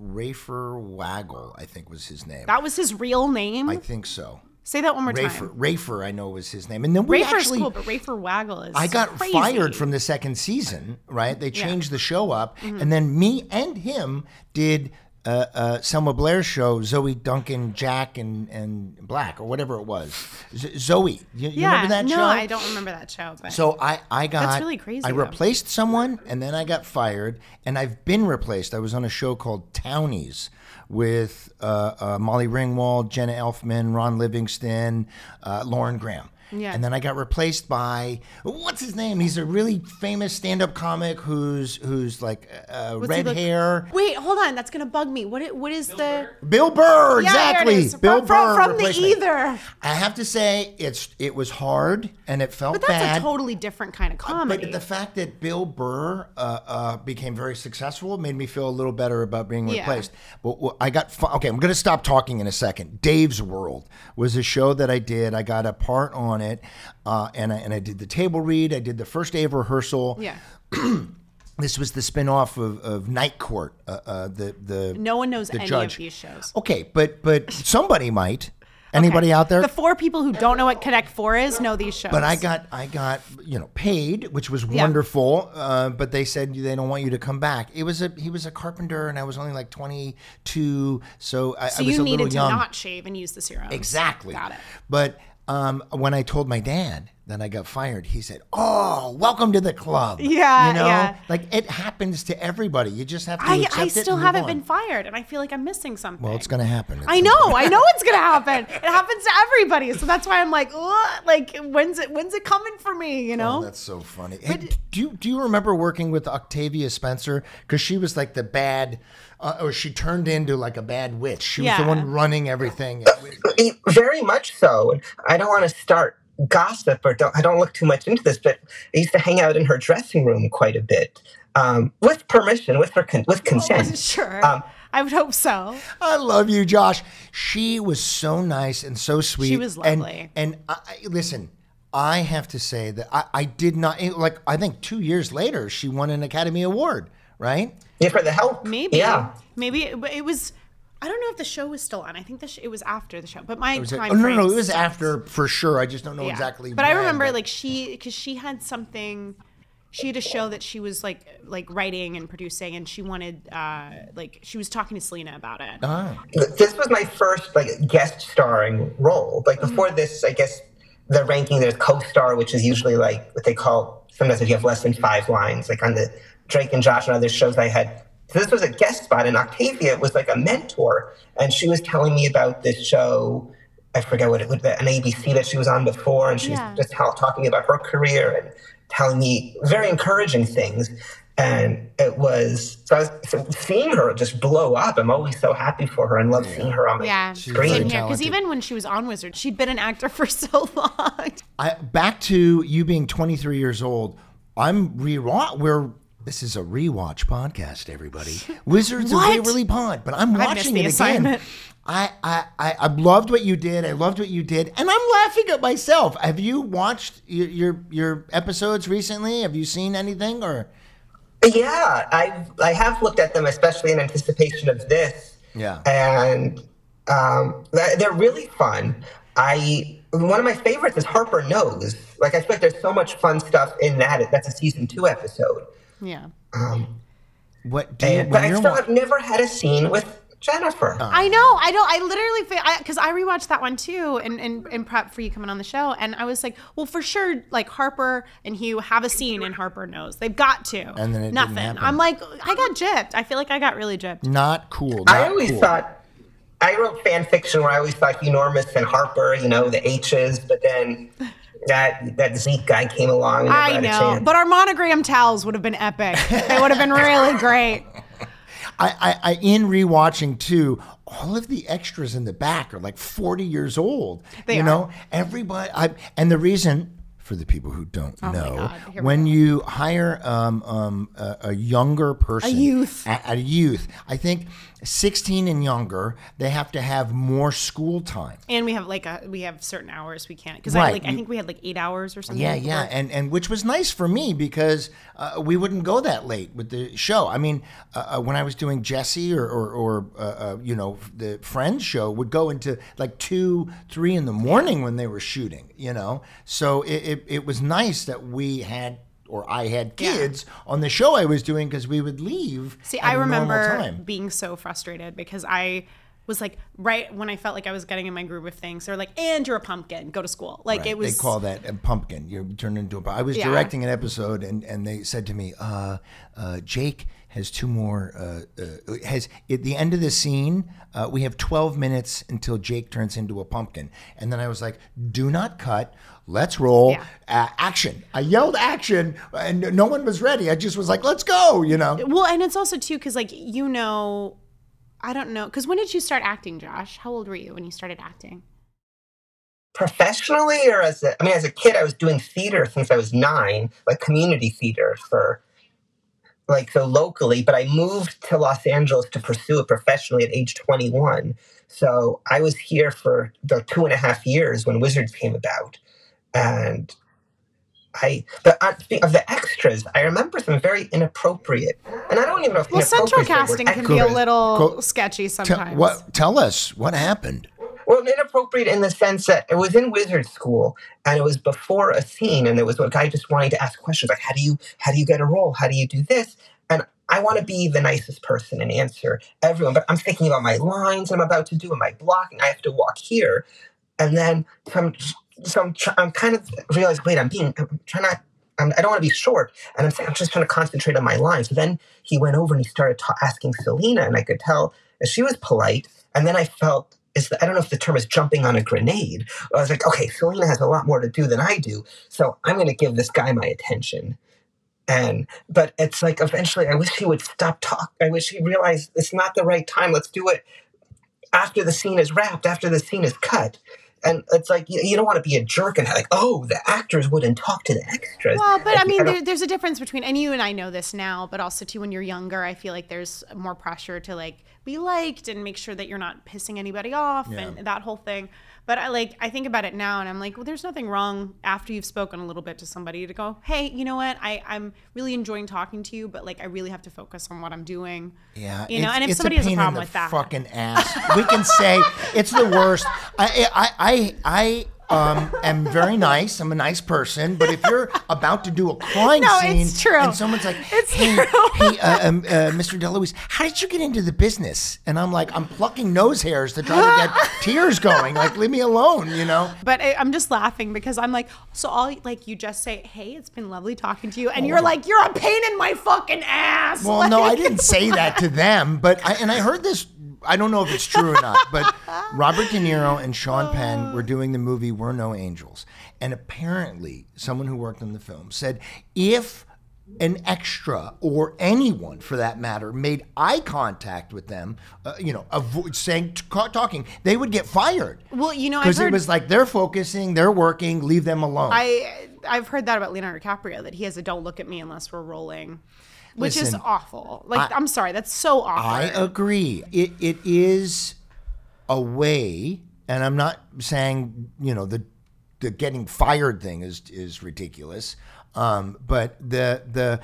Speaker 1: Rafer Waggle, I think was his name.
Speaker 2: that was his real name.
Speaker 1: I think so.
Speaker 2: Say that one more
Speaker 1: Rafer,
Speaker 2: time.
Speaker 1: Rafer, I know was his name. And then we
Speaker 2: Rafer's
Speaker 1: actually,
Speaker 2: cool, but Rafer Waggle is.
Speaker 1: I got
Speaker 2: crazy.
Speaker 1: fired from the second season, right? They changed the show up, mm-hmm. and then me and him did uh, uh, Selma Blair show, Zoe Duncan, Jack, and and Black, or whatever it was. Z- Zoe, you, you
Speaker 2: Yeah,
Speaker 1: remember that
Speaker 2: no,
Speaker 1: show?
Speaker 2: I don't remember that show. But
Speaker 1: So I, I got That's
Speaker 2: really crazy,
Speaker 1: I
Speaker 2: though.
Speaker 1: replaced someone and then I got fired and I've been replaced. I was on a show called Townies with uh, uh, Molly Ringwald, Jenna Elfman, Ron Livingston, uh, Lauren Graham.
Speaker 2: Yeah.
Speaker 1: And then I got replaced by what's his name? He's a really famous stand-up comic who's who's like uh, red hair.
Speaker 2: Wait, hold on. That's gonna bug me. What? i- What is the?
Speaker 1: Bill Burr,
Speaker 2: Yeah, there it
Speaker 1: exactly. Bill
Speaker 2: from, from,
Speaker 1: Burr
Speaker 2: from the
Speaker 1: replaced me.
Speaker 2: either.
Speaker 1: I have to say, it's it was hard and it felt
Speaker 2: But that's
Speaker 1: bad.
Speaker 2: a totally different kind of comedy.
Speaker 1: But the fact that Bill Burr uh, uh, became very successful made me feel a little better about being
Speaker 2: Yeah.
Speaker 1: replaced. But what I got fu- okay. I'm going to stop talking in a second. Dave's World was a show that I did. I got a part on it, uh, and I, and I did the table read. I did the first day of rehearsal.
Speaker 2: yeah. *clears throat*
Speaker 1: This was the spin-off of, of Night Court. Uh, uh, the the
Speaker 2: No one knows
Speaker 1: the
Speaker 2: any
Speaker 1: judge.
Speaker 2: of these shows.
Speaker 1: Okay, but but somebody might. *laughs* Anybody out there?
Speaker 2: The four people who don't know what Connect Four is know these shows.
Speaker 1: But I got I got you know paid, which was
Speaker 2: Yeah.
Speaker 1: wonderful. Uh, but they said they don't want you to come back. It was a he was a carpenter, and I was only like twenty two, so I,
Speaker 2: so
Speaker 1: I was
Speaker 2: you
Speaker 1: a
Speaker 2: needed to
Speaker 1: young.
Speaker 2: not shave and use the serum.
Speaker 1: exactly.
Speaker 2: Got it.
Speaker 1: But um, when I told my dad that I got fired, he said, "Oh, welcome to the club."
Speaker 2: Yeah,
Speaker 1: you know,
Speaker 2: yeah.
Speaker 1: like it happens to everybody. You just have to.
Speaker 2: I,
Speaker 1: accept
Speaker 2: I
Speaker 1: it
Speaker 2: still
Speaker 1: and
Speaker 2: haven't
Speaker 1: on.
Speaker 2: been fired, and I feel like I'm missing something.
Speaker 1: Well, it's going to happen.
Speaker 2: I know, I *laughs* know it's gonna happen. It happens to everybody, so that's why I'm like, Ugh, like, when's it, when's it coming for me? You know?
Speaker 1: Oh, that's so funny. Hey, do you do you remember working with Octavia Spencer? Because she was like the bad, uh, or she turned into like a bad witch. She was the one running everything.
Speaker 3: Very much so. I don't want to start gossip or don't, I don't look too much into this, but I used to hang out in her dressing room quite a bit um, with permission, with her con- with consent. *laughs*
Speaker 2: sure.
Speaker 3: Um,
Speaker 2: I would hope so.
Speaker 1: I love you, Josh. She was so nice and so sweet.
Speaker 2: She was
Speaker 1: And-
Speaker 2: lovely.
Speaker 1: And, I, I- listen, I have to say that I, I did not like. I think two years later, she won an Academy Award. Right?
Speaker 3: Yeah, for the help.
Speaker 2: Maybe.
Speaker 3: Yeah.
Speaker 2: Maybe but it was. I don't know if the show was still on. I think the sh- it was after the show, but my
Speaker 1: Was it-
Speaker 2: time.
Speaker 1: oh, no, no, no. It was after for sure. I just don't know
Speaker 2: Yeah.
Speaker 1: exactly.
Speaker 2: But I remember
Speaker 1: but-
Speaker 2: like she because she had something. She had a show that she was like like writing and producing, and she wanted uh like she was talking to Selena about it.
Speaker 1: Ah.
Speaker 3: this was my first like guest starring role. Like before this, I guess the ranking there's co-star, which is usually like what they call sometimes if you have less than five lines. Like on the Drake and Josh and other shows I had. So this was a guest spot, and Octavia was like a mentor, and she was telling me about this show. I forget what it was, an ABC that she was on before, and she
Speaker 2: Yeah.
Speaker 3: was just tell, talking about her career and telling me very encouraging things. And it was so, I was, so seeing her just blow up. I'm always so happy for her and love seeing her on my
Speaker 2: Yeah,
Speaker 3: screen.
Speaker 2: here. Because even when she was on Wizard, she'd been an actor *laughs* for so long.
Speaker 1: I, back to you being 23 years old. I'm rewatch. We're this is a rewatch podcast, everybody. *laughs* Wizards of
Speaker 2: What?
Speaker 1: Waverly Pond, but I'm
Speaker 2: missed
Speaker 1: watching
Speaker 2: the
Speaker 1: it
Speaker 2: assignment.
Speaker 1: again. I, I I I loved what you did. I loved what you did, and I'm laughing at myself. Have you watched your your, your episodes recently? Have you seen anything or?
Speaker 3: Yeah, I I have looked at them, especially in anticipation of this.
Speaker 1: Yeah.
Speaker 3: and um, th- they're really fun. I one of my favorites is Harper Knows. Like I feel like there's so much fun stuff in that. That's a season two episode.
Speaker 2: Yeah.
Speaker 1: Um, what do you?
Speaker 3: And, but I
Speaker 1: you're
Speaker 3: still
Speaker 1: wa-
Speaker 3: have never had a scene with Jennifer. Oh.
Speaker 2: I know. I don't. I literally because I, rewatched that one too, and in, in, prep for you coming on the show, and I was like, well, for sure, like Harper and Hugh have a scene, and Harper knows they've got to.
Speaker 1: And then it didn't
Speaker 2: nothing. I'm like, I got gypped. I feel like I got really gypped.
Speaker 1: not cool. Not
Speaker 3: I always
Speaker 1: cool.
Speaker 3: thought I wrote fan fiction where I always thought Enormous and Harper, you know, the H's, but then that that Zeke guy came along. And
Speaker 2: I
Speaker 3: had a
Speaker 2: know, but our monogram towels would have been epic. they would have been really great. *laughs*
Speaker 1: I, I, I in rewatching too, all of the extras in the back are like 40 years old.
Speaker 2: They
Speaker 1: you
Speaker 2: are.
Speaker 1: know, everybody. I, and the reason, for the people who don't
Speaker 2: Oh
Speaker 1: know,
Speaker 2: God,
Speaker 1: when you hire um, um, a, a younger person, a
Speaker 2: youth.
Speaker 1: a, a youth, I think 16 and younger, they have to have more school time.
Speaker 2: And we have like a we have certain hours we can't because
Speaker 1: Right,
Speaker 2: I like I think we had like eight hours or something.
Speaker 1: Yeah, yeah, and and which was nice for me because uh, we wouldn't go that late with the show. I mean, uh, uh, when I was doing Jesse or or, or uh, uh, you know the Friends show would go into like two, three in the morning when they were shooting. You know, so it it, it was nice that we had. Or I had kids on the show I was doing because we would leave.
Speaker 2: See, I remember being so frustrated because I was like right when I felt like I was getting in my groove of things. They're like, and you're a pumpkin, go to school. Like
Speaker 1: Right.
Speaker 2: it was.
Speaker 1: They call that a pumpkin. You're turned into a. I was
Speaker 2: Yeah.
Speaker 1: directing an episode, and and they said to me, uh, uh, Jake has two more. Uh, uh, has at the end of the scene, uh, we have 12 minutes until Jake turns into a pumpkin, and then I was like, do not cut. Let's roll.
Speaker 2: Yeah.
Speaker 1: Uh, action. I yelled action, and no one was ready. I just was like, let's go. You know.
Speaker 2: well, and it's also too because like you know, I don't know because when did you start acting, Josh? How old were you when you started acting?
Speaker 3: professionally or as a, I mean, as a kid, I was doing theater since I was nine, like community theater for like so locally. But I moved to Los Angeles to pursue it professionally at age 21. So I was here for the two and a half years when Wizards came about, and I. But on, speaking of the extras, I remember some very inappropriate, and I don't even know if
Speaker 2: Well, central
Speaker 3: inappropriate is the word,
Speaker 2: casting can be a little
Speaker 1: Go-
Speaker 2: sketchy
Speaker 1: Tell-
Speaker 2: sometimes.
Speaker 1: what? Tell us what happened.
Speaker 3: Well, inappropriate in the sense that it was in wizard school and it was before a scene, and there was a guy just wanting to ask questions like, "How do you how do you get a role? How do you do this?" And I want to be the nicest person and answer everyone, but I'm thinking about my lines I'm about to do and my blocking. I have to walk here, and then some some I'm kind of realizing, wait, I'm being I'm trying not. I'm, I don't want to be short, and I'm I'm just trying to concentrate on my lines. So then he went over and he started ta- asking Selena, and I could tell she was polite. And then I felt is I don't know if the term is jumping on a grenade. I was like, okay, Selena has a lot more to do than I do, so I'm going to give this guy my attention. And but it's like eventually, I wish he would stop talk. I wish he realized it's not the right time. Let's do it after the scene is wrapped, after the scene is cut. And it's like you, you don't want to be a jerk and like, oh, the actors wouldn't talk to the extras.
Speaker 2: Well, but I mean,
Speaker 3: don't-
Speaker 2: there, there's a difference between, and you and I know this now, but also too when you're younger, I feel like there's more pressure to like be liked and make sure that you're not pissing anybody off and that whole thing. But I like, I think about it now and I'm like, well, there's nothing wrong after you've spoken a little bit to somebody to go, hey, you know what? I, I'm really enjoying talking to you, but like, I really have to focus on what I'm doing.
Speaker 1: Yeah,
Speaker 2: You know, and if somebody has a
Speaker 1: pain in
Speaker 2: problem
Speaker 1: the
Speaker 2: with that.
Speaker 1: fucking ass, we can say it's the worst. I, I, I, I um, am very nice. I'm a nice person, but if you're about to do a crime
Speaker 2: No,
Speaker 1: scene
Speaker 2: it's true.
Speaker 1: and someone's like,
Speaker 2: It's
Speaker 1: "Hey, hey, uh, um, uh, Mr. DeLuise, how did you get into the business?" And I'm like, I'm plucking nose hairs to try to get *laughs* tears going. Like, leave me alone, you know.
Speaker 2: But I, I'm just laughing because I'm like, so all like you just say, hey, it's been lovely talking to you, and you're like, you're a pain in my fucking ass.
Speaker 1: Oh. Well, no, I didn't say that to *laughs* them, but I, and I heard this. I don't know if it's true or not, but *laughs* Robert De Niro and Sean Penn were doing the movie We're No Angels, and apparently someone who worked on the film said if an extra or anyone for that matter made eye contact with them, uh, you know, avo- saying talking, they would get fired.
Speaker 2: Well, you know,
Speaker 1: because it was like they're focusing, they're working, leave them alone.
Speaker 2: I I've heard that about Leonardo DiCaprio that he has a "Don't look at me unless we're rolling," which is awful. Like, I, am sorry, that's so awful.
Speaker 1: I agree. It it is a way, and I'm not saying you know the the getting fired thing is is ridiculous, um, but the the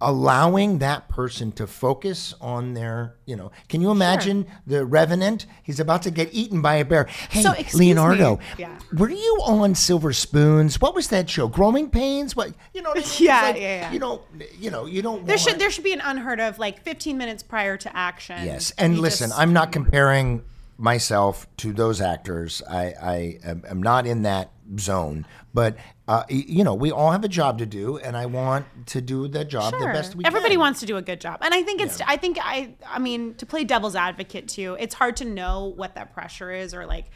Speaker 1: allowing that person to focus on their you know can you imagine the revenant he's about to get eaten by a bear hey
Speaker 2: So,
Speaker 1: leonardo.
Speaker 2: Yeah.
Speaker 1: were you on silver spoons what was that show growing pains what you know what I mean?
Speaker 2: Yeah,
Speaker 1: like,
Speaker 2: yeah, yeah.
Speaker 1: you don't you know you don't
Speaker 2: there
Speaker 1: want-
Speaker 2: should there should be an unheard of like 15 minutes prior to action.
Speaker 1: Yes, and listen,
Speaker 2: just-
Speaker 1: I'm not comparing myself to those actors. I, I am not in that zone, but uh, you know, we all have a job to do, and I want to do the job the best we can.
Speaker 2: Everybody
Speaker 1: can.
Speaker 2: wants to do a good job. And I think it's I think I I mean to play devil's advocate too. It's hard to know what that pressure is or like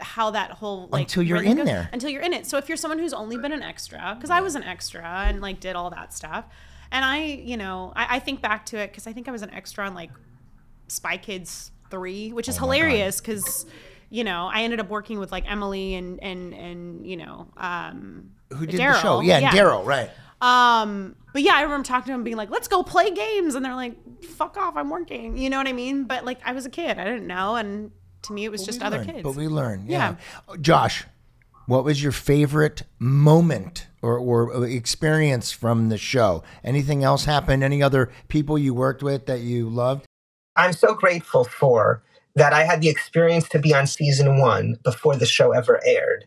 Speaker 2: how that whole like
Speaker 1: Until you're in
Speaker 2: goes-
Speaker 1: there.
Speaker 2: Until you're in it. So if you're someone who's only been an extra, because I was an extra and like did all that stuff. And I, you know, I, I think back to it because I think I was an extra on like Spy Kids 3, which is
Speaker 1: Oh
Speaker 2: hilarious because you know, I ended up working with like Emily and and and you know, um
Speaker 1: Who did the show? Yeah, Daryl, right?
Speaker 2: Um, but yeah, I remember talking to him being like, let's go play games. And they're like, fuck off, I'm working. You know what I mean? But like, I was a kid, I didn't know. And to me, it was just other
Speaker 1: learn,
Speaker 2: kids.
Speaker 1: But we learn. Yeah.
Speaker 2: Yeah.
Speaker 1: Josh, what was your favorite moment or, or experience from the show? Anything else happened? Any other people you worked with that you loved?
Speaker 3: I'm so grateful for that I had the experience to be on season one before the show ever aired.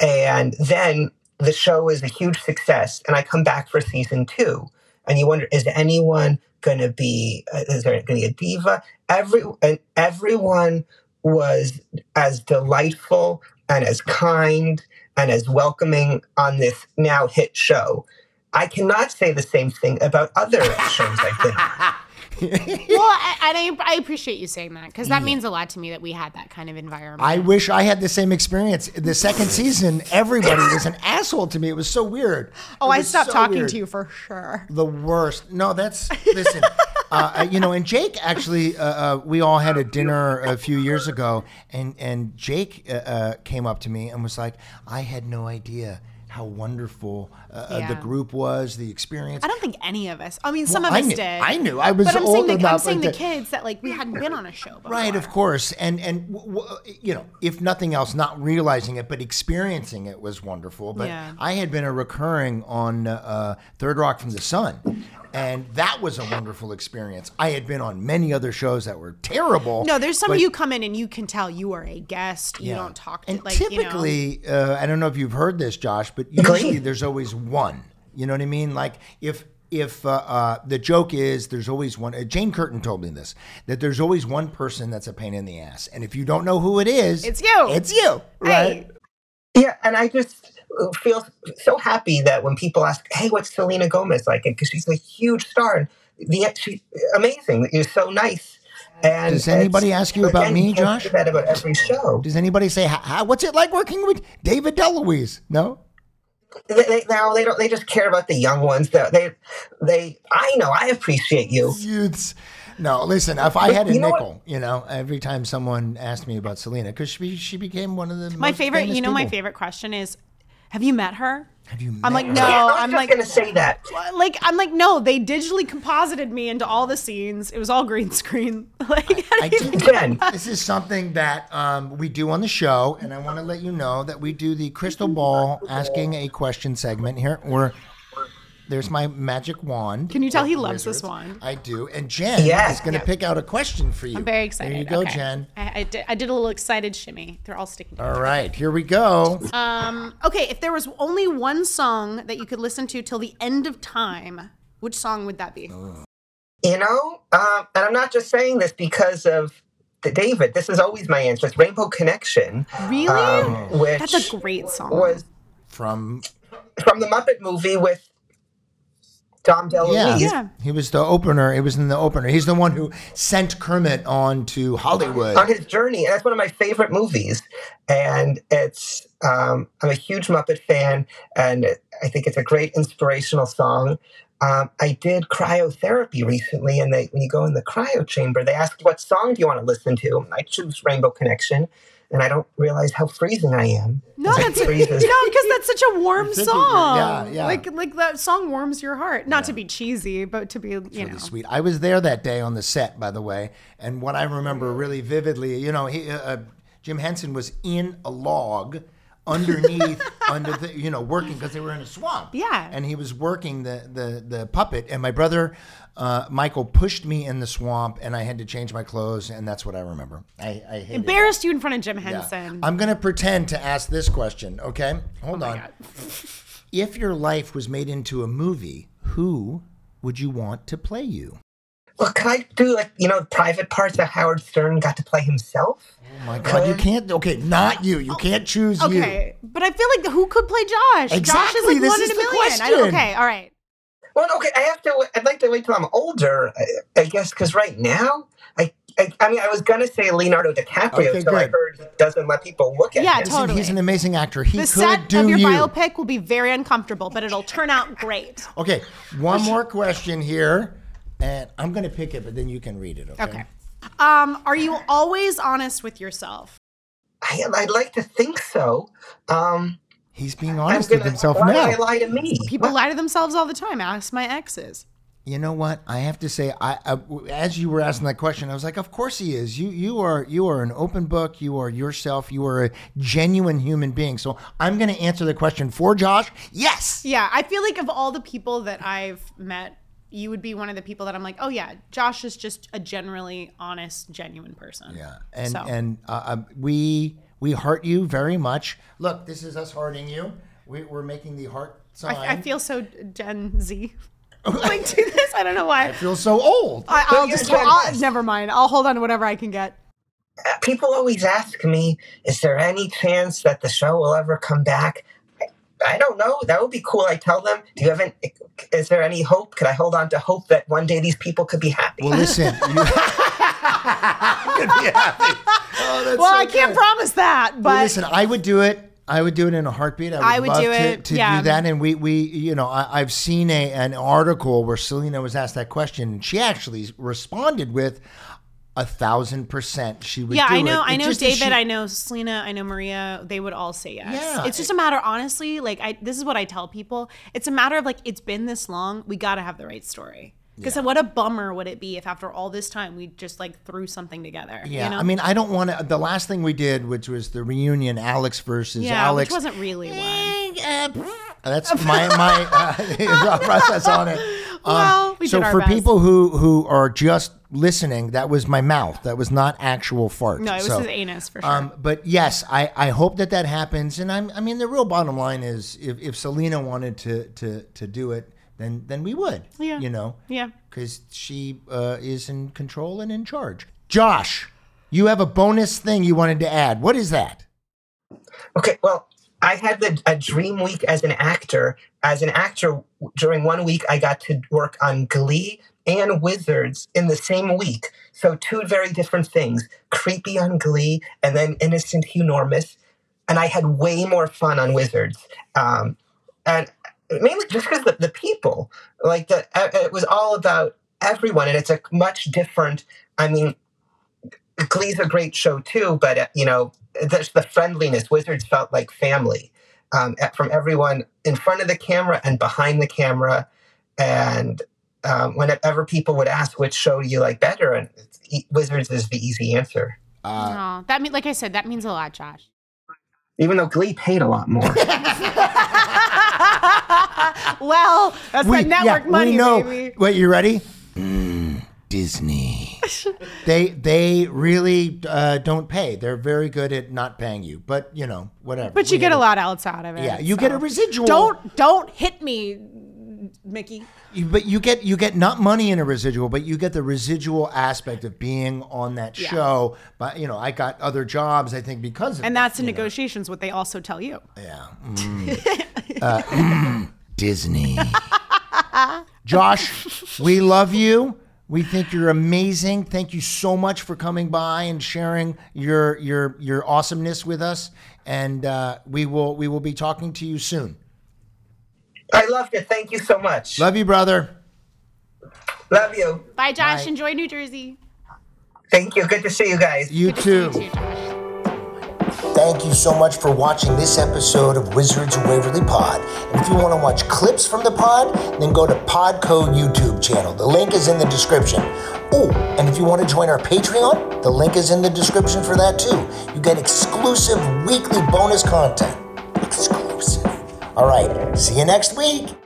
Speaker 3: And then the show is a huge success, and I come back for season two. And you wonder, is anyone going to be? Uh, is there going to be a diva? Every and everyone was as delightful and as kind and as welcoming on this now hit show. I cannot say the same thing about other shows I've been. on. *laughs* *laughs*
Speaker 2: well, I, and I, I appreciate you saying that because that means a lot to me that we had that kind of environment.
Speaker 1: I wish I had the same experience. The second season, everybody was an asshole to me. It was so weird.
Speaker 2: oh, I stopped
Speaker 1: so
Speaker 2: talking
Speaker 1: weird.
Speaker 2: to you for sure.
Speaker 1: The worst. No, that's listen. *laughs* uh, you know, and Jake actually, uh, uh, we all had a dinner a few years ago, and and Jake uh, uh, came up to me and was like, "I had no idea." How wonderful uh, uh, the group was, the experience.
Speaker 2: I don't think any of us. I mean, some
Speaker 1: Well,
Speaker 2: of
Speaker 1: I
Speaker 2: us
Speaker 1: knew-
Speaker 2: did.
Speaker 1: I knew. I was
Speaker 2: but I'm
Speaker 1: old
Speaker 2: saying the, I'm saying the kids that like we hadn't been on a show before.
Speaker 1: Right, of course, and and w- w- you know, if nothing else, not realizing it, but experiencing it was wonderful. But
Speaker 2: Yeah.
Speaker 1: I had been a recurring on uh, Third Rock from the Sun, and that was a wonderful experience. I had been on many other shows that were terrible.
Speaker 2: No, there's some of
Speaker 1: but-
Speaker 2: you come in and you can tell you are a guest. You
Speaker 1: yeah.
Speaker 2: don't talk to
Speaker 1: And
Speaker 2: like you know.
Speaker 1: typically, uh, I don't know if you've heard this, Josh, but usually there's always one. You know what I mean? Like if if uh, uh, the joke is there's always one. Uh, Jane Curtin told me this that there's always one person that's a pain in the ass, and if you don't know who it is,
Speaker 2: It's you.
Speaker 1: It's you, right?
Speaker 2: Hey.
Speaker 3: Yeah, and I just feel so happy that when people ask, "Hey, what's Selena Gomez like?" because she's a huge star, and the she's amazing. You're so nice. And
Speaker 1: Does anybody ask you about
Speaker 3: again,
Speaker 1: me, Josh?
Speaker 3: That about every show.
Speaker 1: Does anybody say, "How- how, "What's it like working with David DeLuise"? No.
Speaker 3: They, they, now they don't. They just care about the young ones. They, they, they. I know. I appreciate you.
Speaker 1: Youths. No, listen. If I had a
Speaker 3: you know what?
Speaker 1: nickel, you know, every time someone asked me about Selena, because she she became one of the
Speaker 2: My
Speaker 1: most
Speaker 2: favorite, you know, my favorite question is, have you met her?
Speaker 1: Have you?
Speaker 2: I'm like,
Speaker 1: her?
Speaker 2: no.
Speaker 3: Yeah, I was
Speaker 2: I'm
Speaker 3: just
Speaker 2: like,
Speaker 3: gonna say that.
Speaker 2: like I'm like, no. They digitally composited me into all the scenes. It was all green *laughs* screen. Like,
Speaker 1: I do.
Speaker 3: Jen.
Speaker 1: This is something that um, we do on the show, and I want to let you know that we do the crystal ball asking a question segment here. Where there's my magic wand.
Speaker 2: Can you tell he
Speaker 1: of
Speaker 2: loves this
Speaker 1: wizards.
Speaker 2: wand?
Speaker 1: I do, and Jen
Speaker 3: Yeah.
Speaker 1: is going to pick out a question for you.
Speaker 2: I'm very excited.
Speaker 1: There you go,
Speaker 2: Okay.
Speaker 1: Jen.
Speaker 2: I, I, did, I did a little excited shimmy. They're all sticking together.
Speaker 1: All right, here we go.
Speaker 2: Um, okay, if there was only one song that you could listen to till the end of time, which song would that be?
Speaker 3: You know, um, and I'm not just saying this because of the David. This is always my answer. It's Rainbow Connection,
Speaker 2: Really?
Speaker 3: um, which
Speaker 2: That's a great song.
Speaker 3: was
Speaker 1: From
Speaker 3: from the Muppet movie with Dom DeLuise.
Speaker 1: yeah,
Speaker 2: Yeah.
Speaker 1: he was the opener. It was in the opener. He's the one who sent Kermit on to Hollywood.
Speaker 3: on his journey, and that's one of my favorite movies. And it's um, I'm a huge Muppet fan, and I think it's a great inspirational song. Um, I did cryotherapy recently, and they when you go in the cryo chamber, they ask what song do you want to listen to. I choose Rainbow Connection, and I don't realize how freezing I am.
Speaker 2: no,
Speaker 3: as it
Speaker 2: that's *laughs* no, because that's such a warm song.
Speaker 1: yeah, yeah.
Speaker 2: Like like that song warms your heart. Not to be cheesy, but to be you know.
Speaker 1: sweet. I was there that day on the set, by the way, and what I remember really vividly, you know, he, uh, uh, Jim Henson was in a log underneath, *laughs* under the, you know, working because they were in a swamp.
Speaker 2: Yeah.
Speaker 1: and he was working the the the puppet, and my brother uh, Michael pushed me in the swamp, and I had to change my clothes, and that's what I remember. I, I hated it.
Speaker 2: Embarrassed you in front of Jim
Speaker 1: Yeah.
Speaker 2: Henson.
Speaker 1: I'm gonna pretend to ask this question. Okay, hold on. *laughs* If your life was made into a movie, who would you want to play you?
Speaker 3: Well, can I do like you know private parts that Howard Stern got to play himself?
Speaker 1: Oh my God, you can't. Okay, not you. You can't choose you.
Speaker 2: Okay, but I feel like who could play Josh? Josh is
Speaker 1: Exactly,
Speaker 2: like
Speaker 1: this
Speaker 2: one
Speaker 1: is
Speaker 2: in a
Speaker 1: the
Speaker 2: million. I okay, all right.
Speaker 3: Well, okay, I have to. I'd like to wait till I'm older, I, I guess, because right now, I, I, I mean, I was gonna say Leonardo DiCaprio
Speaker 1: Okay,
Speaker 3: until I heard he doesn't let people look at
Speaker 2: Yeah,
Speaker 3: him.
Speaker 2: totally.
Speaker 1: Listen, he's an amazing actor. He
Speaker 2: The
Speaker 1: could
Speaker 2: set
Speaker 1: do
Speaker 2: of your
Speaker 1: you.
Speaker 2: biopic will be very uncomfortable, but it'll turn out great.
Speaker 1: Okay, one more question here, and I'm gonna pick it, but then you can read it. Okay.
Speaker 2: Okay. Um, are you always honest with yourself?
Speaker 3: I, I'd like to think so. Um,
Speaker 1: He's being honest
Speaker 3: gonna,
Speaker 1: with himself
Speaker 3: why
Speaker 1: now.
Speaker 3: would I lie to me?
Speaker 2: People lie to themselves all the time. Ask my exes.
Speaker 1: You know what? I have to say, I, I as you were asking that question, I was like, of course he is. You you are you are an open book. You are yourself. You are a genuine human being. So I'm going to answer the question for Josh. Yes.
Speaker 2: Yeah, I feel like of all the people that I've met, you would be one of the people that I'm like, oh yeah, Josh is just a generally honest, genuine person.
Speaker 1: Yeah, and
Speaker 2: So.
Speaker 1: and uh, um, we we heart you very much. Look, this is us hearting you. We, we're making the heart sign.
Speaker 2: I, I feel so Gen Z. *laughs* like do this. I don't know why.
Speaker 1: I feel so old.
Speaker 2: I, I'll
Speaker 3: you're
Speaker 2: just I'll, never mind. I'll hold on to whatever I can get.
Speaker 3: People always ask me, is there any chance that the show will ever come back? I- I don't know. That would be cool. I tell them, do you have an, is there any hope? Could I hold on to hope that one day these people could be happy?
Speaker 1: Well, listen. You, *laughs* You'd be happy. Oh,
Speaker 2: Well,
Speaker 1: so
Speaker 2: I can't
Speaker 1: good.
Speaker 2: promise that,
Speaker 1: Well,
Speaker 2: but
Speaker 1: listen, I would do it. I would do it in a heartbeat. I would,
Speaker 2: I would
Speaker 1: love
Speaker 2: do
Speaker 1: to,
Speaker 2: it,
Speaker 1: to
Speaker 2: yeah.
Speaker 1: do that. And we, we, you know, I, I've seen a an article where Selena was asked that question, and she actually responded with a thousand percent. She would.
Speaker 2: yeah, I know.
Speaker 1: It.
Speaker 2: I
Speaker 1: It
Speaker 2: know David.
Speaker 1: she-
Speaker 2: I know Selena. I know Maria. They would all say yes.
Speaker 1: Yeah,
Speaker 2: it's just a matter, honestly. Like I, this is what I tell people. It's a matter of like it's been this long. We got to have the right story. Because what a bummer would it be if after all this time we just like threw something together?
Speaker 1: Yeah,
Speaker 2: you know?
Speaker 1: I mean, I don't want to. The last thing we did, which was the reunion, Alex versus
Speaker 2: yeah,
Speaker 1: Alex.
Speaker 2: which wasn't really one.
Speaker 1: Eh, That's *laughs* my my uh, *laughs* process on it. Um,
Speaker 2: Well, we
Speaker 1: so for
Speaker 2: best.
Speaker 1: people who who are just listening, that was my mouth. That was not actual fart.
Speaker 2: No, it was
Speaker 1: So,
Speaker 2: his anus for sure.
Speaker 1: Um, but yes, I, I hope that that happens. And I'm I mean the real bottom line is if, if Selena wanted to to to do it, then then we would.
Speaker 2: Yeah.
Speaker 1: You know.
Speaker 2: yeah.
Speaker 1: Because she uh, is in control and in charge. Josh, you have a bonus thing you wanted to add. What is that?
Speaker 3: Okay, well, I had the, a dream week as an actor. As an actor, during one week, I got to work on Glee and Wizards in the same week. So, two very different things creepy on Glee and then innocent, enormous. And I had way more fun on Wizards. Um, and mainly just because the, the people, like, the, uh, it was all about everyone. And it's a much different, I mean, Glee's a great show too, but uh, you know, there's the friendliness. Wizards felt like family um, at- from everyone in front of the camera and behind the camera. And um, whenever people would ask which show do you like better, and e- Wizards is the easy answer.
Speaker 1: Uh,
Speaker 2: no, that mean like I said, that means a lot, Josh.
Speaker 3: Even though Glee paid a lot more. *laughs*
Speaker 2: well, that's
Speaker 1: we,
Speaker 2: the network
Speaker 1: yeah,
Speaker 2: money,
Speaker 1: we know.
Speaker 2: baby.
Speaker 1: Wait, you ready? Mm, Disney. *laughs* they they really uh, don't pay. They're very good at not paying you. But you know, whatever.
Speaker 2: But you
Speaker 1: We
Speaker 2: get a lot else out of it.
Speaker 1: Yeah, you get a residual.
Speaker 2: Don't don't hit me, Mickey.
Speaker 1: You- But you get you get not money in a residual, but you get the residual aspect of being on that
Speaker 2: Yeah.
Speaker 1: show. But you know, I got other jobs. I think because of
Speaker 2: And
Speaker 1: that,
Speaker 2: that's in
Speaker 1: you know.
Speaker 2: negotiations what they also tell you.
Speaker 1: Yeah. Mm. Uh, mm, Disney. *laughs* Josh, we love you. We think you're amazing. Thank you so much for coming by and sharing your your your awesomeness with us. And uh, we will we will be talking to you soon.
Speaker 3: I loved it. Thank you so much.
Speaker 1: Love you, brother.
Speaker 3: Love you.
Speaker 2: Bye, Josh.
Speaker 1: Bye.
Speaker 2: Enjoy New Jersey.
Speaker 3: Thank you. Good to see you guys.
Speaker 1: You too.
Speaker 2: See you, Josh.
Speaker 1: Thank you so much for watching this episode of Wizards of Waverly Pod. And if you want to watch clips from the pod, then go to Podco YouTube channel. The link is in the description. Oh, and if you want to join our Patreon, the link is in the description for that too. You get exclusive weekly bonus content. Exclusive. All right, see you next week.